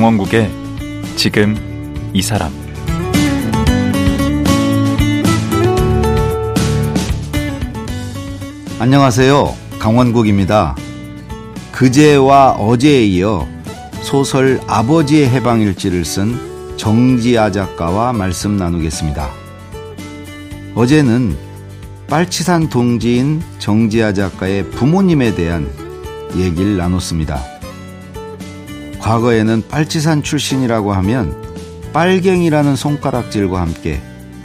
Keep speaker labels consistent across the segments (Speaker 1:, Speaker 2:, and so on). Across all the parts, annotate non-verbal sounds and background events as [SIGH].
Speaker 1: 강원국의 지금 이 사람
Speaker 2: 안녕하세요. 강원국입니다. 그제와 어제에 이어 소설 아버지의 해방일지를 쓴 정지아 작가와 말씀 나누겠습니다. 어제는 빨치산 동지인 정지아 작가의 부모님에 대한 얘기를 나눴습니다. 과거에는 빨치산 출신이라고 하면 빨갱이라는 손가락질과 함께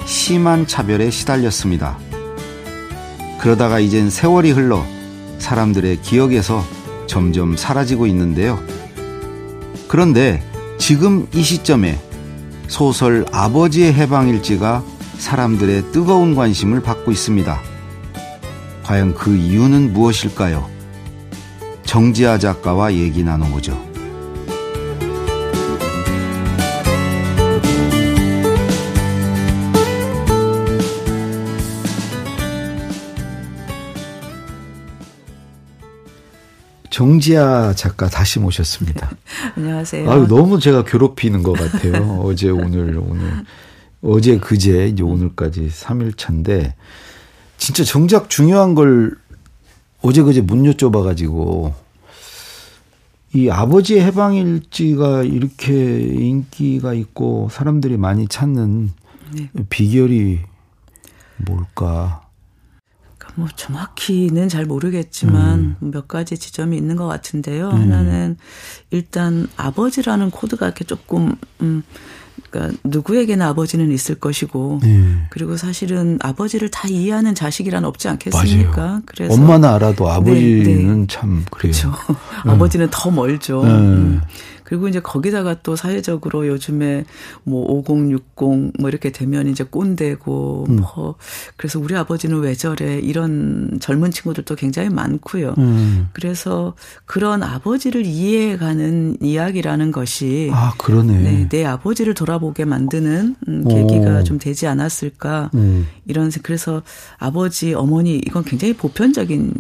Speaker 2: 심한 차별에 시달렸습니다. 그러다가 이젠 세월이 흘러 사람들의 기억에서 점점 사라지고 있는데요. 그런데 지금 이 시점에 소설 아버지의 해방일지가 사람들의 뜨거운 관심을 받고 있습니다. 과연 그 이유는 무엇일까요? 정지아 작가와 얘기 나눠보죠. 정지아 작가 다시 모셨습니다. [LAUGHS]
Speaker 3: 안녕하세요.
Speaker 2: 아유, 너무 제가 괴롭히는 것 같아요. 어제, 오늘, 오늘. 어제, 그제, 이제 오늘까지 3일 차인데, 진짜 정작 중요한 걸 어제, 그제 못 여쭤봐가지고, 이 아버지의 해방일지가 이렇게 인기가 있고 사람들이 많이 찾는 네. 비결이 뭘까?
Speaker 3: 뭐 정확히는 잘 모르겠지만 음. 몇 가지 지점이 있는 것 같은데요. 음. 하나는 일단 아버지라는 코드가 이렇게 조금 음 그러니까 누구에게나 아버지는 있을 것이고 네. 그리고 사실은 아버지를 다 이해하는 자식이란 없지 않겠습니까?
Speaker 2: 맞아요. 그래서 엄마는 알아도 아버지는 네, 네. 참 그래요. 그렇죠.
Speaker 3: 아버지는 더 멀죠. 네. 음. 그리고 이제 거기다가 또 사회적으로 요즘에 뭐 5060 뭐 이렇게 되면 이제 꼰대고 음. 뭐 그래서 우리 아버지는 왜 저래 이런 젊은 친구들도 굉장히 많고요. 음. 그래서 그런 아버지를 이해해가는 이야기라는 것이
Speaker 2: 아 그러네.
Speaker 3: 네, 내 아버지를 돌아보게 만드는 음, 계기가 오. 좀 되지 않았을까 음. 이런 그래서 아버지 어머니 이건 굉장히 보편적인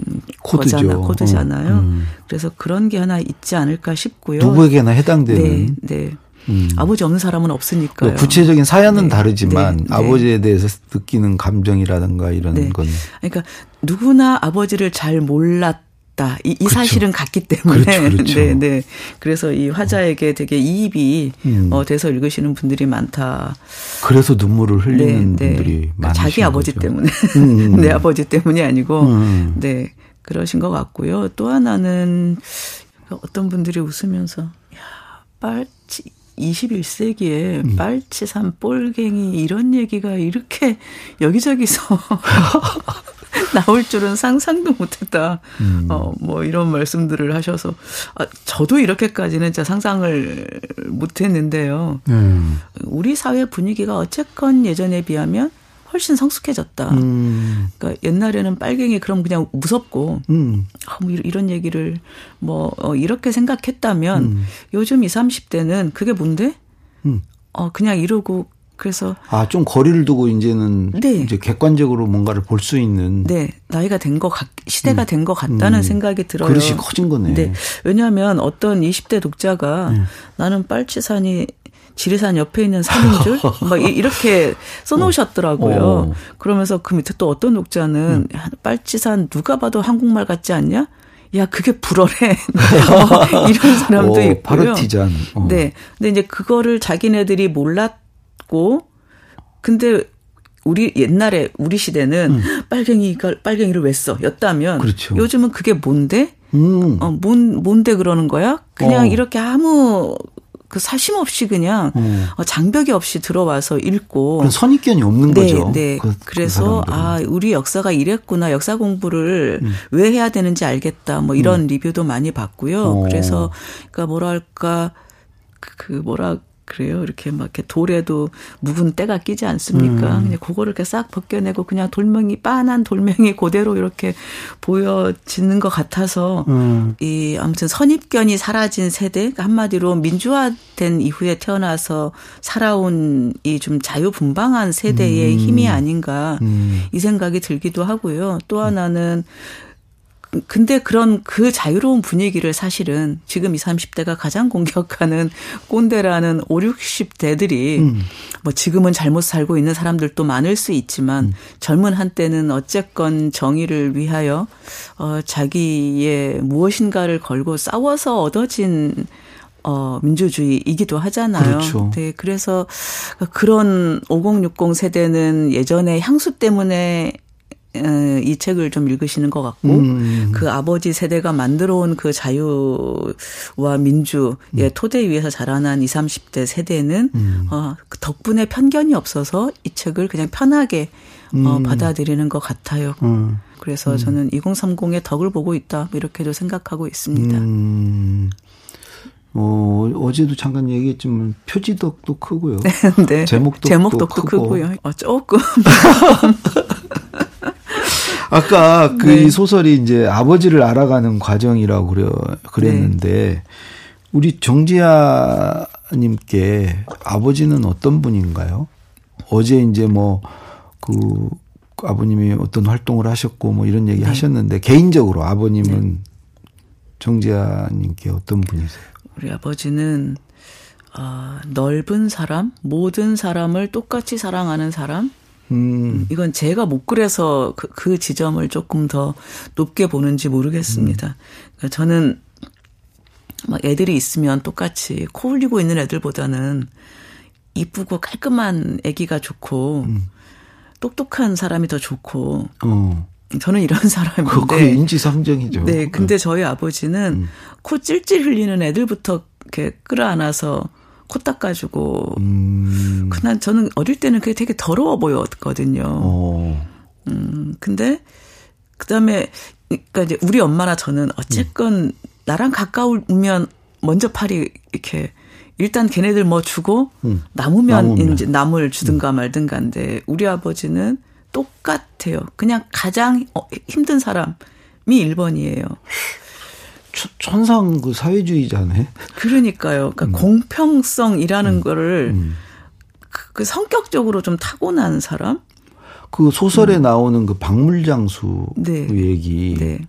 Speaker 3: 코드죠. 거잖아, 코드잖아요. 음. 그래서 그런 게 하나 있지 않을까 싶고요.
Speaker 2: 누구에게나 해당되는.
Speaker 3: 네. 네. 음. 아버지 없는 사람은 없으니까요.
Speaker 2: 뭐 구체적인 사연은 네. 다르지만 네. 네. 아버지에 대해서 느끼는 감정이라든가 이런 네. 건.
Speaker 3: 그러니까 누구나 아버지를 잘 몰랐 다 이, 이 그렇죠. 사실은 같기 때문에.
Speaker 2: 그렇죠, 그렇죠. [LAUGHS] 네,
Speaker 3: 네. 그래서 이 화자에게 되게 이입이 음. 어, 돼서 읽으시는 분들이 많다.
Speaker 2: 그래서 눈물을 흘리는 네, 네. 분들이 많으
Speaker 3: 자기 아버지
Speaker 2: 거죠.
Speaker 3: 때문에. 음. [LAUGHS] 내 아버지 때문이 아니고. 음. 네. 그러신 것 같고요. 또 하나는 어떤 분들이 웃으면서 야, 빨치 21세기에 음. 빨치산 볼갱이 이런 얘기가 이렇게 여기저기서 [LAUGHS] 나올 줄은 상상도 못했다. 음. 어, 뭐 이런 말씀들을 하셔서 아, 저도 이렇게까지는 진짜 상상을 못했는데요. 음. 우리 사회 분위기가 어쨌건 예전에 비하면 훨씬 성숙해졌다. 음. 그러니까 옛날에는 빨갱이 그럼 그냥 무섭고 음. 아, 뭐 이런 얘기를 뭐 어, 이렇게 생각했다면 음. 요즘 20, 30대는 그게 뭔데? 음. 어 그냥 이러고 그래서
Speaker 2: 아 좀 거리를 두고 이제는 네. 이제 객관적으로 뭔가를 볼 수 있는
Speaker 3: 네 나이가 된거 시대가 음. 된것 같다는 음. 생각이 들어요.
Speaker 2: 그릇이 커진 거네. 네
Speaker 3: 왜냐하면 어떤 20대 독자가 네. 나는 빨치산이 지리산 옆에 있는 산인 줄? [LAUGHS] 막 이렇게 써놓으셨더라고요. 어. 그러면서 그 밑에 또 어떤 독자는 음. 빨치산 누가 봐도 한국말 같지 않냐? 야, 그게 불어래. 어, [LAUGHS] 이런 사람도 오, 있고요.
Speaker 2: 파르티잔.
Speaker 3: 어. 네. 근데 이제 그거를 자기네들이 몰랐고, 근데 우리 옛날에 우리 시대는 음. 빨갱이가 빨갱이를 왜 써? 였다면 그렇죠. 요즘은 그게 뭔데? 음. 어, 뭔 뭔데 그러는 거야? 그냥 어. 이렇게 아무 그 사심 없이 그냥 음. 장벽이 없이 들어와서 읽고
Speaker 2: 선입견이 없는
Speaker 3: 네,
Speaker 2: 거죠.
Speaker 3: 네. 그, 그 래서 아 우리 역사가 이랬구나 역사 공부를 음. 왜 해야 되는지 알겠다 뭐 이런 음. 리뷰도 많이 봤고요. 오. 어. 그래서 그러니까 뭐랄까 그, 그 뭐라 그래요. 이렇게 막 이렇게 돌에도 묵은 때가 끼지 않습니까? 음. 그냥 그거를 이렇게 싹 벗겨내고 그냥 돌멩이 빤한 돌멩이 그대로 이렇게 보여지는 것 같아서 음. 이 아무튼 선입견이 사라진 세대 그러니까 한마디로 민주화된 이후에 태어나서 살아온 이 좀 자유분방한 세대의 음. 힘이 아닌가 음. 이 생각이 들기도 하고요. 또 하나는 근데 그런 그 자유로운 분위기를 사실은 지금 20, 30대가 가장 공격하는 꼰대라는 5, 60대들이 음. 뭐 지금은 잘못 살고 있는 사람들도 많을 수 있지만 음. 젊은 한때는 어쨌건 정의를 위하여 어 자기의 무엇인가를 걸고 싸워서 얻어진 어, 민주주의이기도 하잖아요.
Speaker 2: 그렇죠.
Speaker 3: 네, 그래서 그런 5060 세대는 예전에 향수 때문에 어, 이 책을 좀 읽으시는 것 같고 음. 그 아버지 세대가 만들어 온 그 자유와 민주의 음. 토대 위에서 자라난 20, 30대 세대는 음. 어, 그 덕분에 편견이 없어서 이 책을 그냥 편하게 어, 음. 받아들이는 것 같아요. 음. 그래서 음. 저는 2030의 덕을 보고 있다 이렇게도 생각하고 있습니다.
Speaker 2: 어, 어제도 잠깐 얘기했지만 표지덕도 크고요. [LAUGHS] 네. 제목덕도,
Speaker 3: 제목덕도 크고요. 어, 조금. [LAUGHS]
Speaker 2: 아까 그 네. 소설이 이제 아버지를 알아가는 과정이라고 그래, 그랬는데 네. 우리 정지아 님께 아버지는 어떤 분인가요? 어제 이제 뭐 그 아버님이 어떤 활동을 하셨고 뭐 이런 얘기 네. 하셨는데 개인적으로 아버님은 네. 정지아 님께 어떤 분이세요?
Speaker 3: 우리 아버지는 어, 넓은 사람, 모든 사람을 똑같이 사랑하는 사람. 음. 이건 제가 못 그래서 그, 그, 지점을 조금 더 높게 보는지 모르겠습니다. 음. 그러니까 저는 막 애들이 있으면 똑같이 코 흘리고 있는 애들보다는 이쁘고 깔끔한 애기가 좋고 음. 똑똑한 사람이 더 좋고 어. 저는 이런 [LAUGHS] 사람인데.
Speaker 2: 그게 인지상정이죠.
Speaker 3: 네, 근데 저희 아버지는 음. 코 찔찔 흘리는 애들부터 이렇게 끌어안아서 코 닦아주고. 음. 그난 저는 어릴 때는 그게 되게 더러워 보였거든요. 어. 음, 근데 그다음에 그러니까 이제 우리 엄마나 저는 어쨌건 음. 나랑 가까우면 먼저 팔이 이렇게 일단 걔네들 뭐 주고 음. 남으면, 남으면 이제 남을 주든가 음. 말든가인데 우리 아버지는 똑같아요. 그냥 가장 어, 힘든 사람이 1번이에요.
Speaker 2: 천상 그 사회주의자네.
Speaker 3: 그러니까요. 그러니까 음. 공평성이라는 음. 거를 음. 그, 그 성격적으로 좀 타고난 사람?
Speaker 2: 그 소설에 음. 나오는 그 박물장수 네. 그 얘기. 네.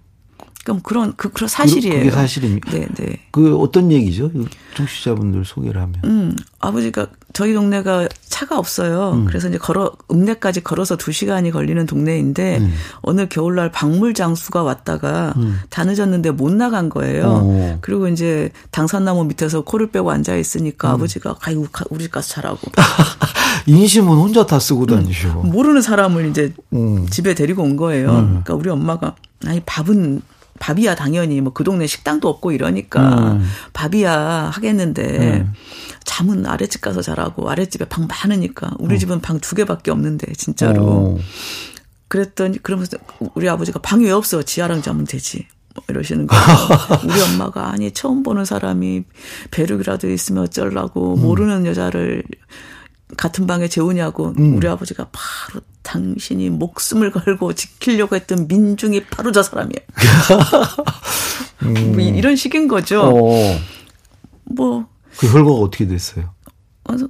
Speaker 3: 그럼 그런 그 그런 사실이에요.
Speaker 2: 그게 사실입니다. 네, 네. 그 어떤 얘기죠? 청취자분들 소개를 하면.
Speaker 3: 음, 아버지가 저희 동네가 차가 없어요. 음. 그래서 이제 걸어 읍내까지 걸어서 2 시간이 걸리는 동네인데 음. 어느 겨울날 박물 장수가 왔다가 음. 다 늦었는데 못 나간 거예요. 오. 어. 그리고 이제 당산나무 밑에서 코를 빼고 앉아 있으니까 음. 아버지가 아이고 우리 집 가서 자라고. [LAUGHS]
Speaker 2: 인심은 혼자 다 쓰고.
Speaker 3: 음. 모르는 사람을 이제 음. 집에 데리고 온 거예요. 그러니까 우리 엄마가 아니 밥은 밥이야 당연히 뭐 그 동네 식당도 없고 이러니까 음. 밥이야 하겠는데 음. 잠은 아랫집 가서 자라고 아랫집에 방 많으니까 우리 어. 집은 방두 개밖에 없는데 진짜로 어. 그랬더니 그러면서 우리 아버지가 방이 왜 없어 지하랑 자면 되지 뭐 이러시는 거예요. [LAUGHS] 우리 엄마가 아니 처음 보는 사람이 배룩이라도 있으면 어쩌려고 음. 모르는 여자를 같은 방에 재우냐고 음. 우리 아버지가 바로 당신이 목숨을 걸고 지키려고 했던 민중이 바로 저 사람이에요. [LAUGHS] 음. 뭐 이런 식인 거죠. 어. 뭐.
Speaker 2: 그 결과가 어떻게 됐어요?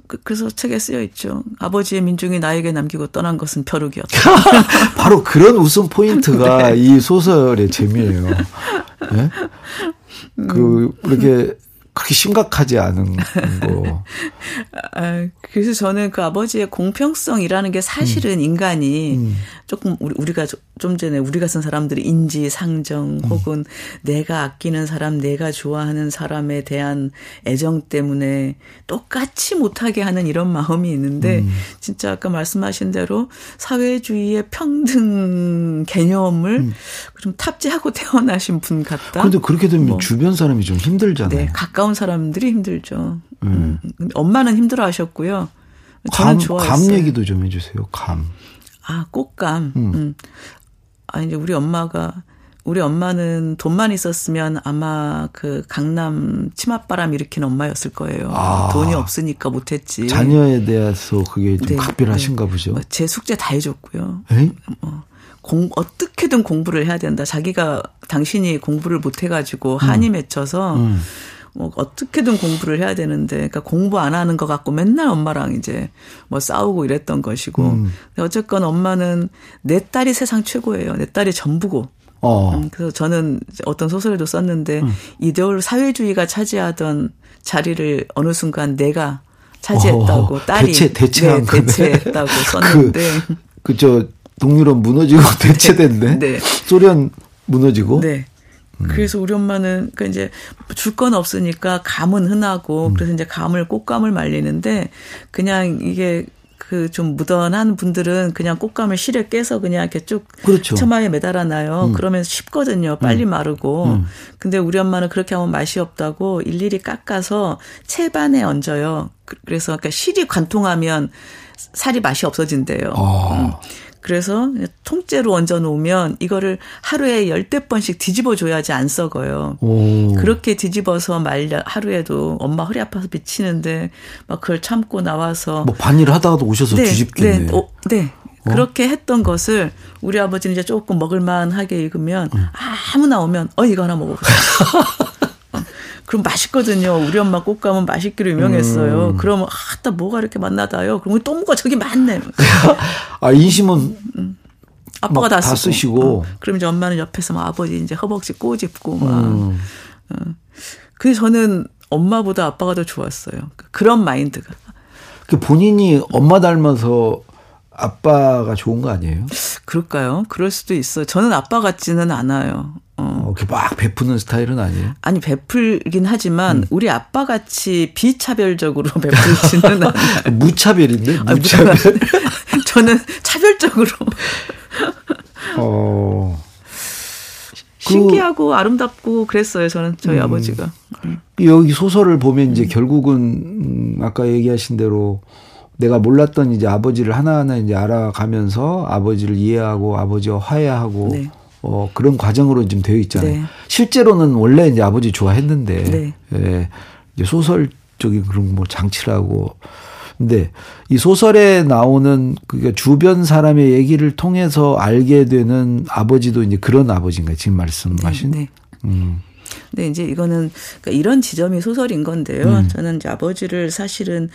Speaker 3: 그, 그래서 책에 쓰여 있죠. 아버지의 민중이 나에게 남기고 떠난 것은 벼룩이었다. [LAUGHS]
Speaker 2: 바로 그런 웃음 포인트가 [LAUGHS] 네. 이 소설의 재미예요. 네? 그, 이렇게 그렇게 심각하지 않은 거. [LAUGHS]
Speaker 3: 아, 그래서 저는 그 아버지의 공평성이라는 게 사실은 음. 인간이 음. 조금 우리, 우리가 좀 전에 우리 같은 사람들이 인지 상정 음. 혹은 내가 아끼는 사람, 내가 좋아하는 사람에 대한 애정 때문에 똑같이 못하게 하는 이런 마음이 있는데 음. 진짜 아까 말씀하신 대로 사회주의의 평등 개념을 음. 좀 탑재하고 [LAUGHS] 태어나신 분 같다.
Speaker 2: 그런데 그렇게 되면 뭐. 주변 사람이 좀 힘들잖아요. 네,
Speaker 3: 가까운 사람들이 힘들죠. 음. 음. 엄마는 힘들어 하셨고요. 저는 감, 좋아했어요.
Speaker 2: 감 얘기도 좀 해주세요. 감.
Speaker 3: 아, 꽃감. 음. 음. 아, 이제 우리 엄마가 우리 엄마는 돈만 있었으면 아마 그 강남 치맛바람 일으키는 엄마였을 거예요. 아, 돈이 없으니까 못했지.
Speaker 2: 자녀에 대해서 그게 좀 네, 각별하신가 네. 보죠.
Speaker 3: 뭐제 숙제 다 해줬고요. 에? 뭐 공, 어떻게든 공부를 해야 된다. 자기가 당신이 공부를 못 해가지고 음. 한이 맺혀서 음. 뭐 어떻게든 공부를 해야 되는데 그러니까 공부 안 하는 것 같고 맨날 엄마랑 이제 뭐 싸우고 이랬던 것이고 음. 어쨌건 엄마는 내 딸이 세상 최고예요. 내 딸이 전부고
Speaker 2: 어.
Speaker 3: 음, 그래서 저는 어떤 소설에도 썼는데
Speaker 2: 음.
Speaker 3: 이데올 사회주의가 차지하던 자리를 어느 순간 내가 차지했다고
Speaker 2: 어,
Speaker 3: 딸이
Speaker 2: 대체- 대체한
Speaker 3: 네. 대체했다고 [LAUGHS] 썼는데
Speaker 2: 그저 동유럽 무너지고 [LAUGHS] 대체됐네.
Speaker 3: 네.
Speaker 2: 소련 무너지고.
Speaker 3: 네.
Speaker 2: 음.
Speaker 3: 그래서 우리 엄마는 그 이제 줄 건 없으니까 감은
Speaker 2: 음.
Speaker 3: 흔하고 그래서 이제 감을 꽃감을 말리는데 그냥 이게 그 좀 무던한 분들은 그냥 꽃감을 실에 깨서 그냥 이렇게 쭉
Speaker 2: 그렇죠.
Speaker 3: 처마에 매달아 놔요. 그러면 쉽거든요. 빨리 마르고.
Speaker 2: 음.
Speaker 3: 근데 우리 엄마는 그렇게 하면 맛이 없다고 일일이 깎아서 채반에 얹어요. 그- 그래서 그러니까 실이 관통하면 살이 맛이 없어진대요.
Speaker 2: 아.
Speaker 3: 음. 그래서 통째로 얹어 놓으면 이거를 하루에 열대 번씩 뒤집어 줘야지 안 썩어요.
Speaker 2: 오.
Speaker 3: 그렇게 뒤집어서 말려 하루에도 엄마 허리 아파서 미치는데 막 그걸 참고 나와서
Speaker 2: 뭐 반일 하다가도 오셔서 뒤집겠네.
Speaker 3: 네, 어, 네. 그렇게 했던 것을 우리 아버지는 이제 조금 먹을만하게 익으면
Speaker 2: 음.
Speaker 3: 아무나 오면 어 이거 하나 먹어보세요. 어, [LAUGHS] 그럼 맛있거든요. 우리 엄마 꽃감은 맛있기로 유명했어요.
Speaker 2: 음.
Speaker 3: 그러면 아따 뭐가 이렇게 맛나다요. 그럼 또 먹어 저기 많네. [LAUGHS]
Speaker 2: 아 인심은
Speaker 3: 아빠가
Speaker 2: 막
Speaker 3: 다,
Speaker 2: 다. 쓰시고.
Speaker 3: 어, 그럼 이제 엄마는 옆에서 막 아버지 이제 허벅지 꼬집고 막.
Speaker 2: 음.
Speaker 3: 그래서 저는 엄마보다 아빠가 더 좋았어요. 그런 마인드가.
Speaker 2: 그 본인이 엄마 닮아서 아빠가 좋은 거 아니에요?
Speaker 3: 그럴까요? 그럴 수도 있어요. 저는 아빠 같지는 않아요. 어.
Speaker 2: 어, 이렇게 막 베푸는 스타일은 아니에요?
Speaker 3: 아니 베풀긴
Speaker 2: 음.
Speaker 3: 하지만 우리 아빠 같이 비차별적으로 [LAUGHS] 베풀지는 [LAUGHS] 않아요.
Speaker 2: 무차별인데
Speaker 3: 아니,
Speaker 2: 무차별. [LAUGHS]
Speaker 3: 저는 차별적으로
Speaker 2: 어. 그
Speaker 3: 신기하고 아름답고 그랬어요. 저는 저희 아버지가. 음.
Speaker 2: 여기 소설을 보면 이제 결국은 음, 아까 얘기하신 대로 내가 몰랐던 이제 아버지를 하나하나 이제 알아가면서 아버지를 이해하고 아버지와 화해하고
Speaker 3: 네.
Speaker 2: 어 그런 과정으로 지금 되어 있잖아요.
Speaker 3: 네.
Speaker 2: 실제로는 원래 이제 아버지 좋아했는데
Speaker 3: 네.
Speaker 2: 예, 이제 소설적인 그런 뭐 장치라고 근데 이 소설에 나오는 그 주변 사람의 얘기를 통해서 알게 되는 아버지도 이제 그런 아버지인가요? 지금 말씀하신?
Speaker 3: 네.
Speaker 2: 음.
Speaker 3: 근데 이제 이거는 그러니까 이런 지점이 소설인 건데요.
Speaker 2: 음.
Speaker 3: 저는 이제 아버지를 사실은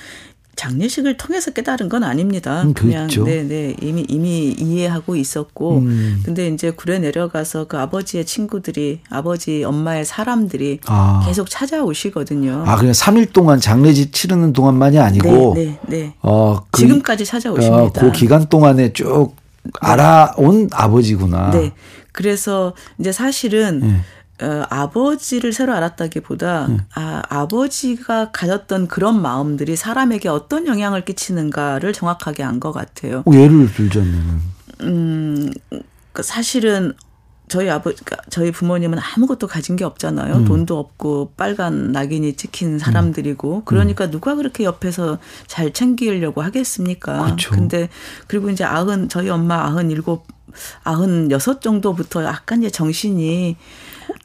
Speaker 3: 장례식을 통해서 깨달은 건 아닙니다.
Speaker 2: 음,
Speaker 3: 그냥
Speaker 2: 그렇죠.
Speaker 3: 네, 네. 이미 이미 이해하고 있었고
Speaker 2: 음.
Speaker 3: 근데 이제 굴에 내려가서 그 아버지의 친구들이 아버지 엄마의 사람들이
Speaker 2: 아.
Speaker 3: 계속 찾아오시거든요.
Speaker 2: 아, 그냥 3일 동안 장례식 치르는 동안만이 아니고
Speaker 3: 네, 네, 네.
Speaker 2: 어, 그,
Speaker 3: 지금까지 찾아오십니다.
Speaker 2: 어, 그 기간 동안에 쭉 알아온 아버지구나.
Speaker 3: 네. 그래서 이제 사실은
Speaker 2: 네.
Speaker 3: 어, 아버지를 새로 알았다기보다 아, 아버지가 가졌던 그런 마음들이 사람에게 어떤 영향을 끼치는가를 정확하게 안 것 같아요.
Speaker 2: 어, 예를 들자면은
Speaker 3: 음, 그 사실은 저희 아버지, 그러니까 저희 부모님은 아무것도 가진 게 없잖아요.
Speaker 2: 음.
Speaker 3: 돈도 없고 빨간 낙인이 찍힌 사람들이고. 그러니까 누가 그렇게 옆에서 잘 챙기려고 하겠습니까?
Speaker 2: 그렇죠.
Speaker 3: 근데 그리고 이제 아흔 저희 엄마 아흔 일곱 아흔 여섯 정도부터 약간 이제 정신이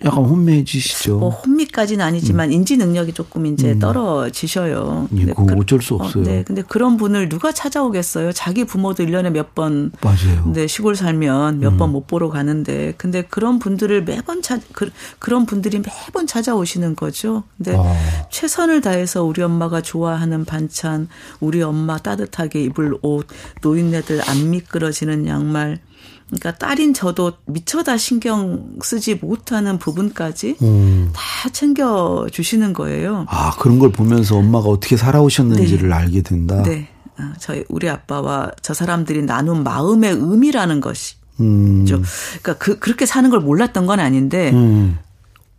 Speaker 2: 약간 혼매해지시죠.
Speaker 3: 뭐 혼미까지는 아니지만 인지 능력이 조금 이제 떨어지셔요.
Speaker 2: 예, 그- 어쩔 수
Speaker 3: 어,
Speaker 2: 없어요.
Speaker 3: 네, 근데 그런 분을 누가 찾아오겠어요? 자기 부모도 1년에 몇 번
Speaker 2: 맞아요.
Speaker 3: 네, 시골 살면 몇
Speaker 2: 음.
Speaker 3: 번못 보러 가는데 근데 그런 분들을 매번 찾 그, 그런 분들이 매번 찾아오시는 거죠. 근데
Speaker 2: 아.
Speaker 3: 최선을 다해서 우리 엄마가 좋아하는 반찬, 우리 엄마 따뜻하게 입을 옷, 노인네들 안 미끄러지는 양말 그러니까 딸인 저도 미처 다 신경 쓰지 못하는 부분까지
Speaker 2: 음.
Speaker 3: 다 챙겨 주시는 거예요.
Speaker 2: 아, 그런 걸 보면서 엄마가 어떻게 살아오셨는지를 알게 된다.
Speaker 3: 네. 아, 저희 우리 아빠와 저 사람들이 나눈 마음의 의미라는 것이
Speaker 2: 음.
Speaker 3: 죠 그러니까 그 그렇게 사는 걸 몰랐던 건 아닌데
Speaker 2: 음.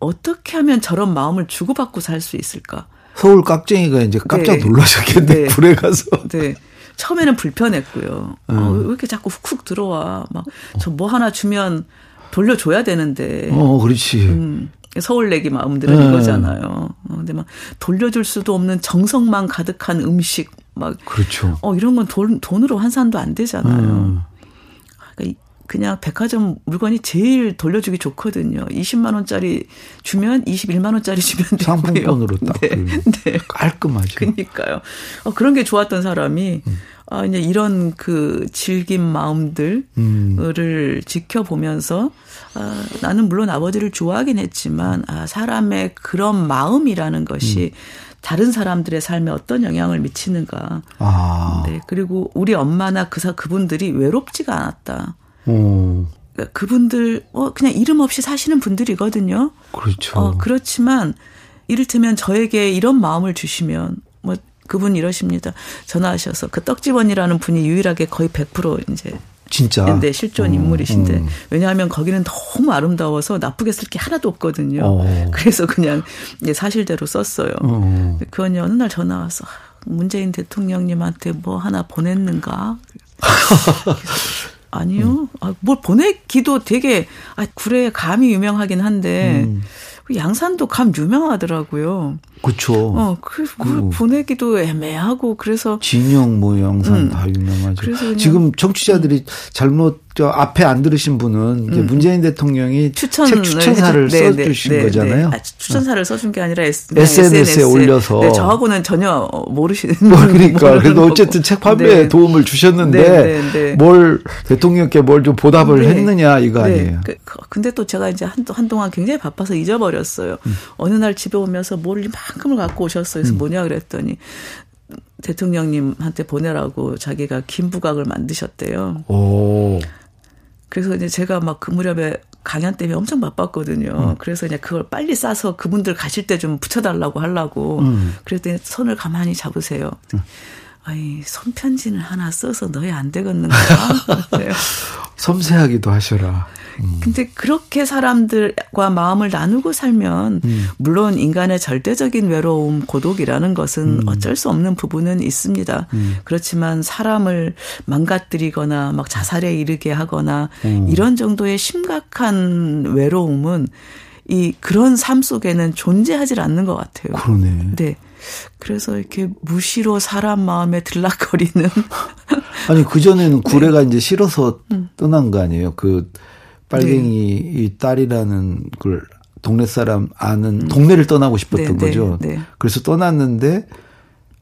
Speaker 3: 어떻게 하면 저런 마음을 주고받고 살 수 있을까?
Speaker 2: 서울 깍쟁이가 이제 깜짝
Speaker 3: 네.
Speaker 2: 놀라셨겠네.
Speaker 3: 네.
Speaker 2: 굴에 가서.
Speaker 3: 네. 처음에는 불편했고요.
Speaker 2: 음.
Speaker 3: 어, 왜 이렇게 자꾸 훅훅 들어와? 막 저 뭐 하나 주면 돌려줘야 되는데.
Speaker 2: 어, 그렇지.
Speaker 3: 음, 서울 내기 마음들은
Speaker 2: 네.
Speaker 3: 이거잖아요. 어, 근데 막 돌려줄 수도 없는 정성만 가득한 음식 막
Speaker 2: 그렇죠.
Speaker 3: 어 이런 건 돈, 돈으로 환산도 안 되잖아요.
Speaker 2: 음.
Speaker 3: 그러니까 이- 그냥 백화점 물건이 제일 돌려주기 좋거든요. 20만 원짜리 주면 21만 원짜리 주면 되고요.
Speaker 2: 상품권으로 딱
Speaker 3: 네.
Speaker 2: 그 [LAUGHS]
Speaker 3: 네.
Speaker 2: 깔끔하죠.
Speaker 3: 그러니까요. 어, 그런 게 좋았던 사람이 아 이제 이런 그 질긴 마음들을
Speaker 2: 음.
Speaker 3: 지켜보면서 아, 나는 물론 아버지를 좋아하긴 했지만 아 사람의 그런 마음이라는 것이 다른 사람들의 삶에 어떤 영향을 미치는가.
Speaker 2: 아.
Speaker 3: 네. 그리고 우리 엄마나 그 사, 그분들이 외롭지가 않았다.
Speaker 2: 어.
Speaker 3: 그러니까 그분들 어 그냥 이름 없이 사시는 분들이거든요.
Speaker 2: 그렇죠.
Speaker 3: 어 그렇지만 이를테면 저에게 이런 마음을 주시면 뭐 그분 이러십니다. 전화하셔서 그 떡집원이라는 분이 유일하게 거의 100% 이제
Speaker 2: 진짜.
Speaker 3: 네, 실존 인물이신데
Speaker 2: 음, 음.
Speaker 3: 왜냐하면 거기는 너무 아름다워서 나쁘게 쓸 게 하나도 없거든요.
Speaker 2: 어.
Speaker 3: 그래서 그냥 사실대로 썼어요.
Speaker 2: 어.
Speaker 3: 근데 그 언니 어느 날 전화 와서 문재인 대통령님한테 뭐 하나 보냈는가? [LAUGHS] 아니요. 아, 뭘 보내기도 되게 아, 구례 감이 유명하긴 한데
Speaker 2: 음.
Speaker 3: 그 양산도 감 유명하더라고요.
Speaker 2: 그렇죠.
Speaker 3: 어, 그, 그 보내기도 애매하고 그래서
Speaker 2: 진영 모양산
Speaker 3: 음.
Speaker 2: 다 유명하죠.
Speaker 3: 음.
Speaker 2: 지금 청취자들이 잘못 저 앞에 안 들으신 분은 이게 문재인 대통령이
Speaker 3: 추천을
Speaker 2: 책 추천사를
Speaker 3: 네, 네,
Speaker 2: 써주신
Speaker 3: 네,
Speaker 2: 거잖아요.
Speaker 3: 네. 아, 추천사를 써준 게 아니라 S, 그냥
Speaker 2: SNS에
Speaker 3: SNS에
Speaker 2: 올려서.
Speaker 3: 네, 저하고는 전혀 모르시는. [LAUGHS]
Speaker 2: 뭐 그러니까 그래도. 어쨌든 책 판매에
Speaker 3: 네.
Speaker 2: 도움을 주셨는데
Speaker 3: 네, 네, 네.
Speaker 2: 뭘 대통령께 뭘 좀 보답을
Speaker 3: 네.
Speaker 2: 했느냐 이거
Speaker 3: 네.
Speaker 2: 아니에요.
Speaker 3: 그, 그- 근데 또 제가 이제 한, 한동안 굉장히 바빠서 잊어버렸어요.
Speaker 2: 음.
Speaker 3: 어느 날 집에 오면서 뭘 이만큼을 갖고 오셨어요. 그래서
Speaker 2: 음.
Speaker 3: 뭐냐 그랬더니 대통령님한테 보내라고 자기가 김부각을 만드셨대요.
Speaker 2: 오.
Speaker 3: 그래서 이제 제가 막 그 무렵에 강연 때문에 엄청 바빴거든요.
Speaker 2: 음.
Speaker 3: 그래서 이제 그걸 빨리 싸서 그분들 가실 때 좀 붙여달라고 하려고.
Speaker 2: 음.
Speaker 3: 그랬더니 손을 가만히 잡으세요. 아이, 손편지는 하나 써서 넣어야 안 되겠는가? [LAUGHS]
Speaker 2: 섬세하기도 하셔라.
Speaker 3: 근데 그렇게 사람들과 마음을 나누고 살면 물론 인간의 절대적인 외로움, 고독이라는 것은 어쩔 수 없는 부분은 있습니다. 그렇지만 사람을 망가뜨리거나 막 자살에 이르게 하거나 이런 정도의 심각한 외로움은 이 그런 삶 속에는 존재하지 않는 것 같아요.
Speaker 2: 그러네.
Speaker 3: 네. 그래서 이렇게 무시로 사람 마음에 들락거리는 [LAUGHS]
Speaker 2: 아니 그 전에는
Speaker 3: 네.
Speaker 2: 구례가 이제 싫어서
Speaker 3: 음.
Speaker 2: 떠난 거 아니에요. 그 빨갱이
Speaker 3: 네.
Speaker 2: 이 딸이라는 걸 동네 사람 아는 동네를 떠나고 싶었던
Speaker 3: 음. 네, 네,
Speaker 2: 거죠.
Speaker 3: 네.
Speaker 2: 그래서 떠났는데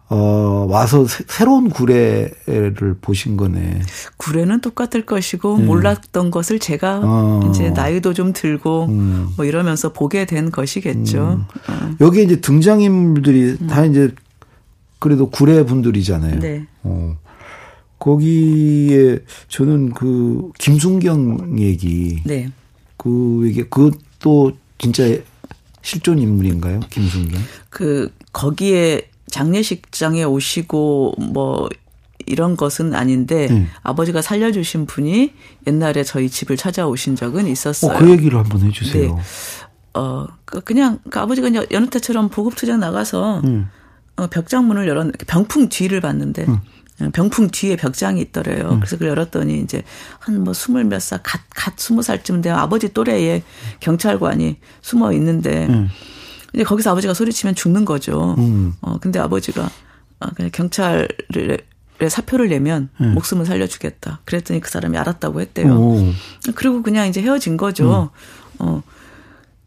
Speaker 2: 어 와서 새, 새로운 구례를 보신 거네.
Speaker 3: 구례는 똑같을 것이고 몰랐던 것을 제가
Speaker 2: 음. 어.
Speaker 3: 이제 나이도 좀 들고
Speaker 2: 음.
Speaker 3: 뭐 이러면서 보게 된 것이겠죠. 어.
Speaker 2: 여기 이제 등장인물들이 다 이제 그래도 구례 분들이잖아요.
Speaker 3: 음. 네.
Speaker 2: 어. 거기에 저는 그 김순경 얘기
Speaker 3: 네.
Speaker 2: 그 얘기 그것도 진짜 실존 인물인가요? 김순경?
Speaker 3: 그 거기에 장례식장에 오시고 뭐 이런 것은 아닌데
Speaker 2: 네.
Speaker 3: 아버지가 살려주신 분이 옛날에 저희 집을 찾아오신 적은 있었어요.
Speaker 2: 어, 그 얘기를 한번 해주세요.
Speaker 3: 네. 어, 그 그냥 그 아버지가 이제 여느 때처럼 보급투쟁 나가서
Speaker 2: 음.
Speaker 3: 어, 벽장문을 열었, 병풍 뒤를 봤는데 어, 병풍 뒤에 벽장이 있더래요.
Speaker 2: 음.
Speaker 3: 그래서 그걸 열었더니 이제 한 뭐 스물 몇 살, 갓, 갓 스무 살쯤 된 아버지 또래의 경찰관이 숨어 있는데
Speaker 2: 음.
Speaker 3: 이제 거기서 아버지가 소리치면 죽는 거죠.
Speaker 2: 음.
Speaker 3: 어, 근데 아버지가 아, 그냥 경찰에 사표를 내면 목숨을 살려주겠다. 그랬더니 그 사람이 알았다고 했대요.
Speaker 2: 오.
Speaker 3: 그리고 그냥 이제 헤어진 거죠.
Speaker 2: 음.
Speaker 3: 어.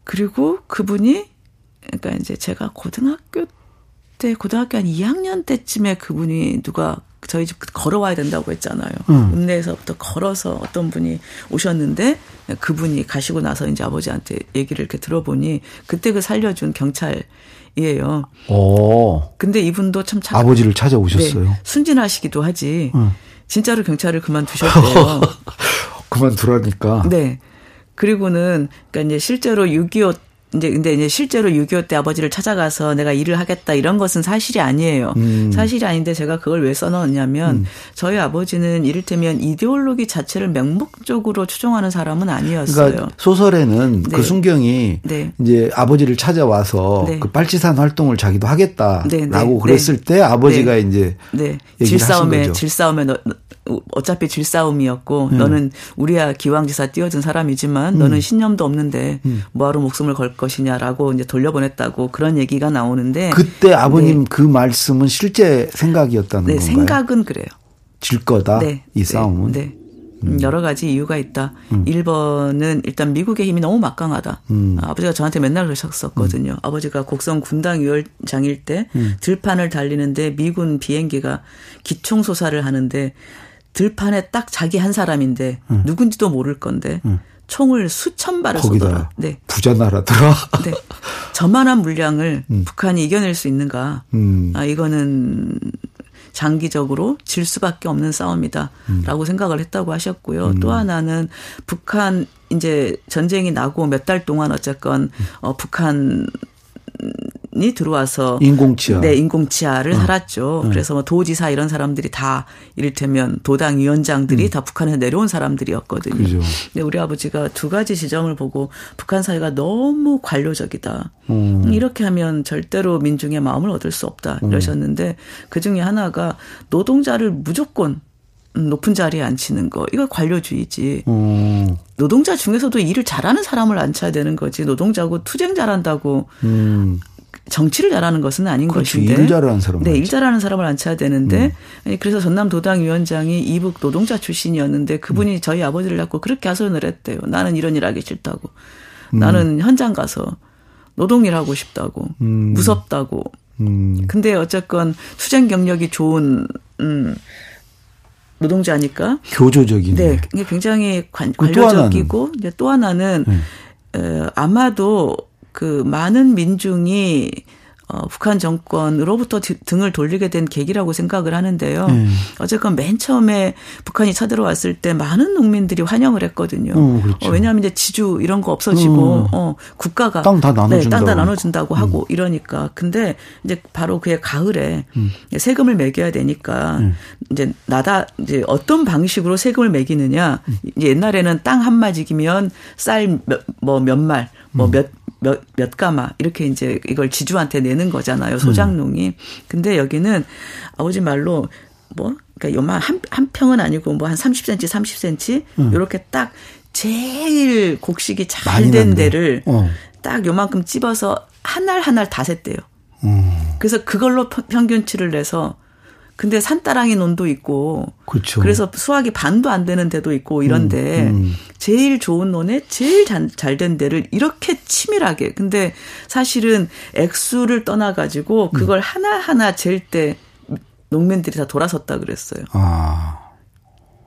Speaker 3: 그리고 그분이 그러니까 이제 제가 고등학교 때 고등학교 한 2학년 때쯤에 그분이 누가 저희 집 걸어와야 된다고 했잖아요.
Speaker 2: 음.
Speaker 3: 읍내에서부터 걸어서 어떤 분이 오셨는데 그분이 가시고 나서 이제 아버지한테 얘기를 이렇게 들어보니 그때 그 살려준 경찰 이에요.
Speaker 2: 오.
Speaker 3: 근데 이분도 참 참-
Speaker 2: 아버지를 찾아오셨어요.
Speaker 3: 네, 순진하시기도 하지.
Speaker 2: 음.
Speaker 3: 진짜로 경찰을 그만두셨대요. [LAUGHS]
Speaker 2: 그만두라니까.
Speaker 3: 네. 그리고는 그러니까 이제 실제로 6.25 이제 근데 이제 실제로 6.25 때 아버지를 찾아가서 내가 일을 하겠다 이런 것은 사실이 아니에요.
Speaker 2: 음.
Speaker 3: 사실이 아닌데 제가 그걸 왜 써넣었냐면 저희 아버지는 이를테면 이데올로기 자체를 맹목적으로 추종하는 사람은 아니었어요.
Speaker 2: 그러니까 소설에는
Speaker 3: 네.
Speaker 2: 그 순경이
Speaker 3: 네.
Speaker 2: 이제 아버지를 찾아와서
Speaker 3: 네.
Speaker 2: 그 빨치산 활동을 자기도 하겠다라고
Speaker 3: 네, 네,
Speaker 2: 그랬을
Speaker 3: 네.
Speaker 2: 때 아버지가
Speaker 3: 네.
Speaker 2: 이제
Speaker 3: 네. 질싸움에. 질싸움에 어차피 질싸움이었고
Speaker 2: 음.
Speaker 3: 너는 우리야 기왕지사 뛰어든 사람이지만 너는 신념도 없는데
Speaker 2: 음.
Speaker 3: 뭐하러 목숨을 걸 것이냐라고 이제 돌려보냈다고 그런 얘기가 나오는데
Speaker 2: 그때 아버님 그 말씀은 실제 생각이었다는
Speaker 3: 네,
Speaker 2: 건가요?
Speaker 3: 생각은 그래요.
Speaker 2: 질 거다
Speaker 3: 네.
Speaker 2: 이
Speaker 3: 네,
Speaker 2: 싸움은.
Speaker 3: 네. 음, 여러 가지 이유가 있다. 1번은 일단 미국의 힘이 너무 막강하다.
Speaker 2: 음.
Speaker 3: 아버지가 저한테 맨날 그러셨었거든요. 아버지가 곡성 군당 위원장일 때
Speaker 2: 음.
Speaker 3: 들판을 달리는데 미군 비행기가 기총소사를 하는데 들판에 딱 자기 한 사람인데 누군지도 모를 건데 총을 수천 발을 쏘더라.
Speaker 2: 음.
Speaker 3: 네.
Speaker 2: 부자 나라더라. [LAUGHS]
Speaker 3: 네. 저만한 물량을 북한이 이겨낼 수 있는가?
Speaker 2: 음.
Speaker 3: 아, 이거는 장기적으로 질 수밖에 없는 싸움이다라고 음. 생각을 했다고 하셨고요. 음. 또 하나는 북한 이제 전쟁이 나고 몇 달 동안 어쨌건 어 북한 이 들어와서
Speaker 2: 인공치하
Speaker 3: 네 인공치하를 어. 살았죠. 네. 그래서 뭐 도지사 이런 사람들이 다 이를테면 도당 위원장들이 음. 다 북한에서 내려온 사람들이었거든요. 그죠. 근데 우리 아버지가 두 가지 지점을 보고 북한 사회가 너무 관료적이다. 음. 이렇게 하면 절대로 민중의 마음을 얻을 수 없다 음. 이러셨는데 음. 그 중에 하나가 노동자를 무조건 높은 자리에 앉히는 거 이거 관료주의지. 음. 노동자 중에서도 일을 잘하는 사람을 앉혀야 되는 거지. 노동자고 투쟁 잘한다고 음. 정치를 잘하는 것은 아닌 그렇지, 것인데.
Speaker 2: 일 잘하는 사람.
Speaker 3: 네, 일 잘하는 사람을 앉혀야 되는데. 음. 그래서 전남 도당 위원장이 이북 노동자 출신이었는데 그분이 음. 저희 아버지를 낳고 그렇게 하소연을 했대요. 나는 이런 일 하기 싫다고. 음. 나는 현장 가서 노동일 하고 싶다고. 음. 무섭다고. 음. 근데 어쨌건 투쟁 경력이 좋은 음 노동자니까
Speaker 2: 교조적이네.
Speaker 3: 네, 굉장히 관, 관료적이고 이제 또 하나는 네. 어, 아마도 그 많은 민중이 어, 북한 정권으로부터 등을 돌리게 된 계기라고 생각을 하는데요. 음. 어쨌건 맨 처음에 북한이 쳐들어왔을 때 많은 농민들이 환영을 했거든요. 어, 그렇죠. 어, 왜냐하면 이제 지주 이런 거 없어지고 음. 어, 국가가
Speaker 2: 땅 다 나눠준다고, 네,
Speaker 3: 땅 다 나눠준다고 하고 음. 이러니까 근데 이제 바로 그의 가을에 음. 세금을 매겨야 되니까 음. 이제 나다 이제 어떤 방식으로 세금을 매기느냐 음. 옛날에는 땅 한 마지기면 쌀뭐몇 말 뭐몇 몇, 몇 가마 이렇게 이제 이걸 지주한테 내는 거잖아요. 소장농이. 음. 근데 여기는 아버지 말로 뭐 그러니까 요만 한, 한 평은 아니고 뭐 한 30cm, 30cm 음. 요렇게 딱 제일 곡식이 잘 된 데를 어. 딱 요만큼 찝어서 한 알 한 알다 셌대요. 음. 그래서 그걸로 평균치를 내서 근데 산따랑이 논도 있고 그렇죠. 그래서 수확이 반도 안 되는 데도 있고 이런데 음, 음. 제일 좋은 논에 제일 잘된 데를 이렇게 치밀하게 근데 사실은 액수를 떠나 가지고 그걸 음. 하나하나 잴 때 농민들이 다 돌아섰다 그랬어요. 아.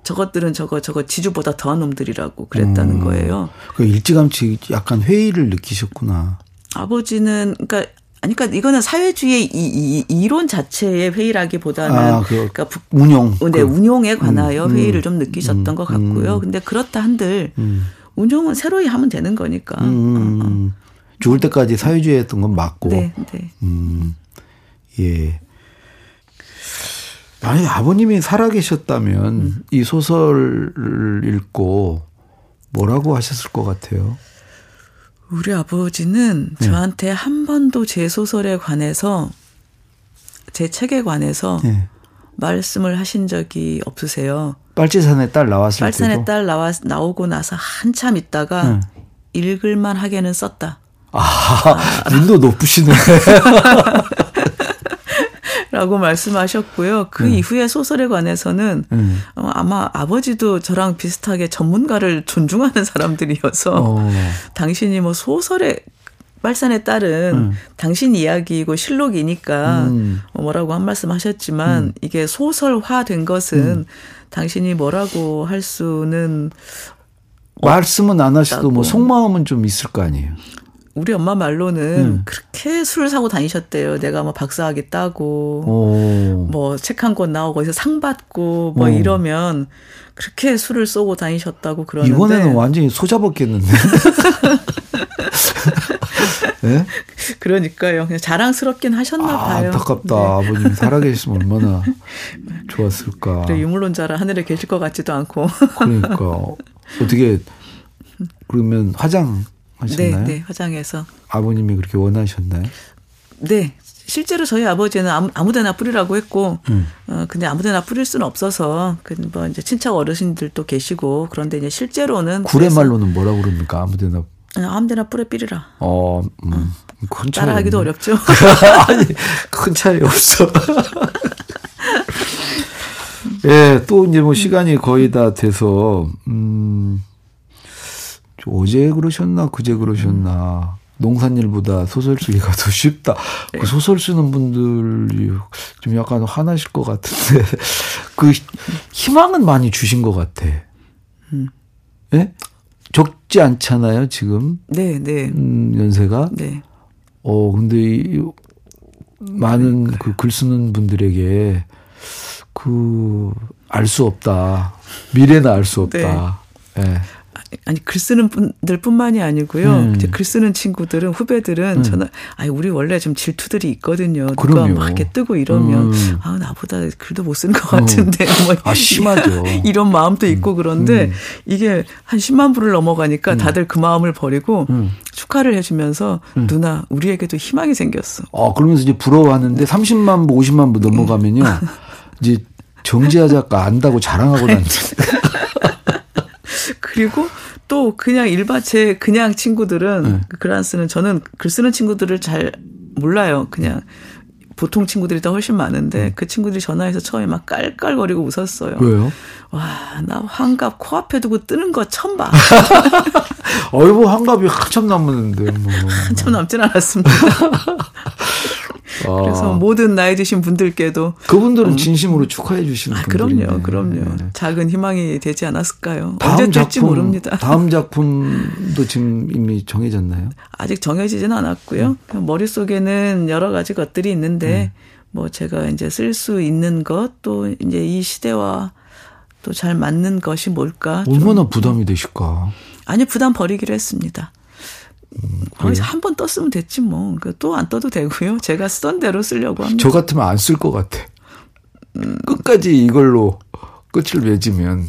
Speaker 3: 저것들은 저거 저거 지주보다 더한 놈들이라고 그랬다는 음. 거예요.
Speaker 2: 그 일찌감치 약간 회의를 느끼셨구나.
Speaker 3: 아버지는 그러니까 아니, 그러니까 이거는 사회주의 이, 이, 이 론 자체의 회의라기보다는 아, 그,
Speaker 2: 러니까 운용,
Speaker 3: 네, 그, 운용에 관하여 음, 회의를 좀 느끼셨던 음, 것 같고요. 음. 근데 그렇다 한들 음. 운용은 새로이 하면 되는 거니까. 음, 어, 어.
Speaker 2: 죽을 때까지 사회주의했던 건 맞고.
Speaker 3: 네, 네. 음,
Speaker 2: 예. 만약 아버님이 살아계셨다면 이 소설을 읽고 뭐라고 하셨을 것 같아요?
Speaker 3: 우리 아버지는 네. 저한테 한 번도 제 소설에 관해서 제 책에 관해서 네. 말씀을 하신 적이 없으세요.
Speaker 2: 빨치산의 딸 나왔을
Speaker 3: 빨치산의 때도? 딸 나와 나오고 나서 한참 있다가 네. 읽을만 하게는 썼다.
Speaker 2: 아, 아 [LAUGHS] 눈도 높으시네. [LAUGHS]
Speaker 3: 라고 말씀하셨고요. 그 음. 이후에 소설에 관해서는 음. 어, 아마 아버지도 저랑 비슷하게 전문가를 존중하는 사람들이어서 어. 당신이 뭐 소설에 말산에 따른 음. 당신 이야기이고 실록이니까 음. 뭐라고 한 말씀 하셨지만 음. 이게 소설화 된 것은 음. 당신이 뭐라고 할 수는
Speaker 2: 말씀은 안 하셔도 뭐 속마음은 좀 있을 거 아니에요.
Speaker 3: 우리 엄마 말로는 음. 그렇게 술을 사고 다니셨대요. 내가 뭐 박사학위 따고 뭐 책 한 권 나오고 어디서 상 받고 뭐 오. 이러면 그렇게 술을 쏘고 다니셨다고 그러는데
Speaker 2: 이번에는 완전히 소잡았겠는데.
Speaker 3: 네? [LAUGHS] 그러니까요. 그냥 자랑스럽긴 하셨나 아, 봐요.
Speaker 2: 안타깝다. 네. 아버님 살아계셨으면 얼마나 [LAUGHS] 좋았을까.
Speaker 3: 그래, 유물론자라 하늘에 계실 것 같지도 않고.
Speaker 2: 그러니까 어떻게 그러면 화장 하셨나요?
Speaker 3: 네, 네, 화장해서.
Speaker 2: 아버님이 그렇게 원하셨나요?
Speaker 3: 네. 실제로 저희 아버지는 아무, 아무 데나 뿌리라고 했고, 음. 어, 근데 아무 데나 뿌릴 수는 없어서, 그뭐 이제 친척 어르신들도 계시고, 그런데 이제 실제로는.
Speaker 2: 구례말로는 뭐라고 그럽니까? 아무 데나.
Speaker 3: 어, 아무 데나 뿌려 삐리라.
Speaker 2: 어, 음. 어. 큰 차이.
Speaker 3: 따라하기도 없네. 어렵죠. [LAUGHS] [LAUGHS]
Speaker 2: 아니, 큰 차이 없어. [LAUGHS] 예, 또 이제 뭐 시간이 거의 다 돼서, 음, 어제 그러셨나 그제 그러셨나 농산일보다 소설 쓰기가 더 쉽다. 네. 그 소설 쓰는 분들이 좀 약간 화나실 것 같은데 [LAUGHS] 그 희망은 많이 주신 것 같아. 음. 네? 적지 않잖아요 지금.
Speaker 3: 네, 네.
Speaker 2: 음, 연세가.
Speaker 3: 네.
Speaker 2: 어 근데 이, 많은 그 글 쓰는 분들에게 그 알 수 없다. 미래는 알 수 없다. 네. 네.
Speaker 3: 아니 글 쓰는 분들뿐만이 아니고요. 음. 글 쓰는 친구들은 후배들은 음. 저는 아니 우리 원래 좀 질투들이 있거든요. 누가 그럼요. 막 이렇게 뜨고 이러면 음. 아 나보다 글도 못 쓰는 것 같은데 어.
Speaker 2: 뭐 아, 심하죠. [LAUGHS]
Speaker 3: 이런 마음도 있고 음. 그런데 음. 이게 한 10만 부를 넘어가니까 음. 다들 그 마음을 버리고 축하를 해주면서 누나 우리에게도 희망이 생겼어.
Speaker 2: 아 그러면서 이제 부러워하는데 30만 부 50만 부 넘어가면요 이제 정지하 작가 안다고 자랑하고 [LAUGHS] 다니는.
Speaker 3: 그리고 또 그냥 일반 제 그냥 친구들은 네. 글안 쓰는 저는 글 쓰는 친구들을 잘 몰라요. 그냥 보통 친구들이 더 훨씬 많은데 음. 그 친구들이 전화해서 처음에 막 깔깔거리고 웃었어요.
Speaker 2: 왜요?
Speaker 3: 와, 나 환갑 코앞에 두고 뜨는 거 처음 봐. [LAUGHS]
Speaker 2: 어이구, 환갑이 한참 남았는데, 뭐.
Speaker 3: 한참 남진 않았습니다. [LAUGHS] 아. 그래서 모든 나이 드신 분들께도
Speaker 2: 그분들은 음. 진심으로 축하해 주시는
Speaker 3: 아, 그럼요, 그럼요. 네. 작은 희망이 되지 않았을까요? 언제 될지 모릅니다.
Speaker 2: 다음 작품도 지금 이미 정해졌나요?
Speaker 3: 아직 정해지지는 않았고요. 음. 머릿 속에는 여러 가지 것들이 있는데 음. 뭐 제가 이제 쓸 수 있는 것 또 이제 이 시대와 또 잘 맞는 것이 뭘까?
Speaker 2: 얼마나 좀. 부담이 되실까?
Speaker 3: 아니 부담 버리기로 했습니다. 거기서 한 번 떴으면 됐지 뭐. 그또안 떠도 되고요. 제가 쓰던 대로 쓰려고 합니다.
Speaker 2: 저 같으면 안 쓸 것 같아. 음. 끝까지 이걸로 끝을 맺으면.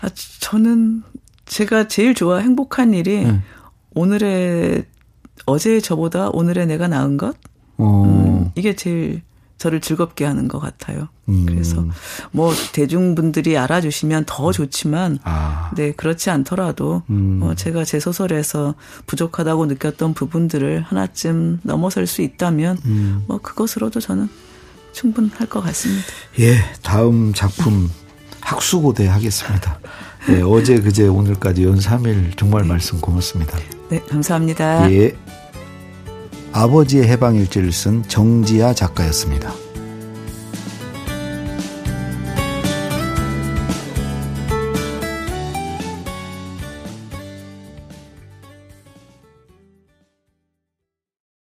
Speaker 3: 아, 저는 제가 제일 좋아 행복한 일이 네. 오늘의 어제의 저보다 오늘의 내가 나은 것. 어. 음, 이게 제일 저를 즐겁게 하는 것 같아요. 음. 그래서 뭐 대중분들이 알아주시면 더 좋지만, 아. 네 그렇지 않더라도 음. 뭐 제가 제 소설에서 부족하다고 느꼈던 부분들을 하나쯤 넘어설 수 있다면, 음. 뭐 그것으로도 저는 충분할 것 같습니다.
Speaker 2: 예, 다음 작품 학수고대 하겠습니다. 네, 어제 그제 오늘까지 연 3일 정말 네. 말씀 고맙습니다.
Speaker 3: 네, 감사합니다.
Speaker 2: 예. 아버지의 해방일지를 쓴 정지아 작가였습니다.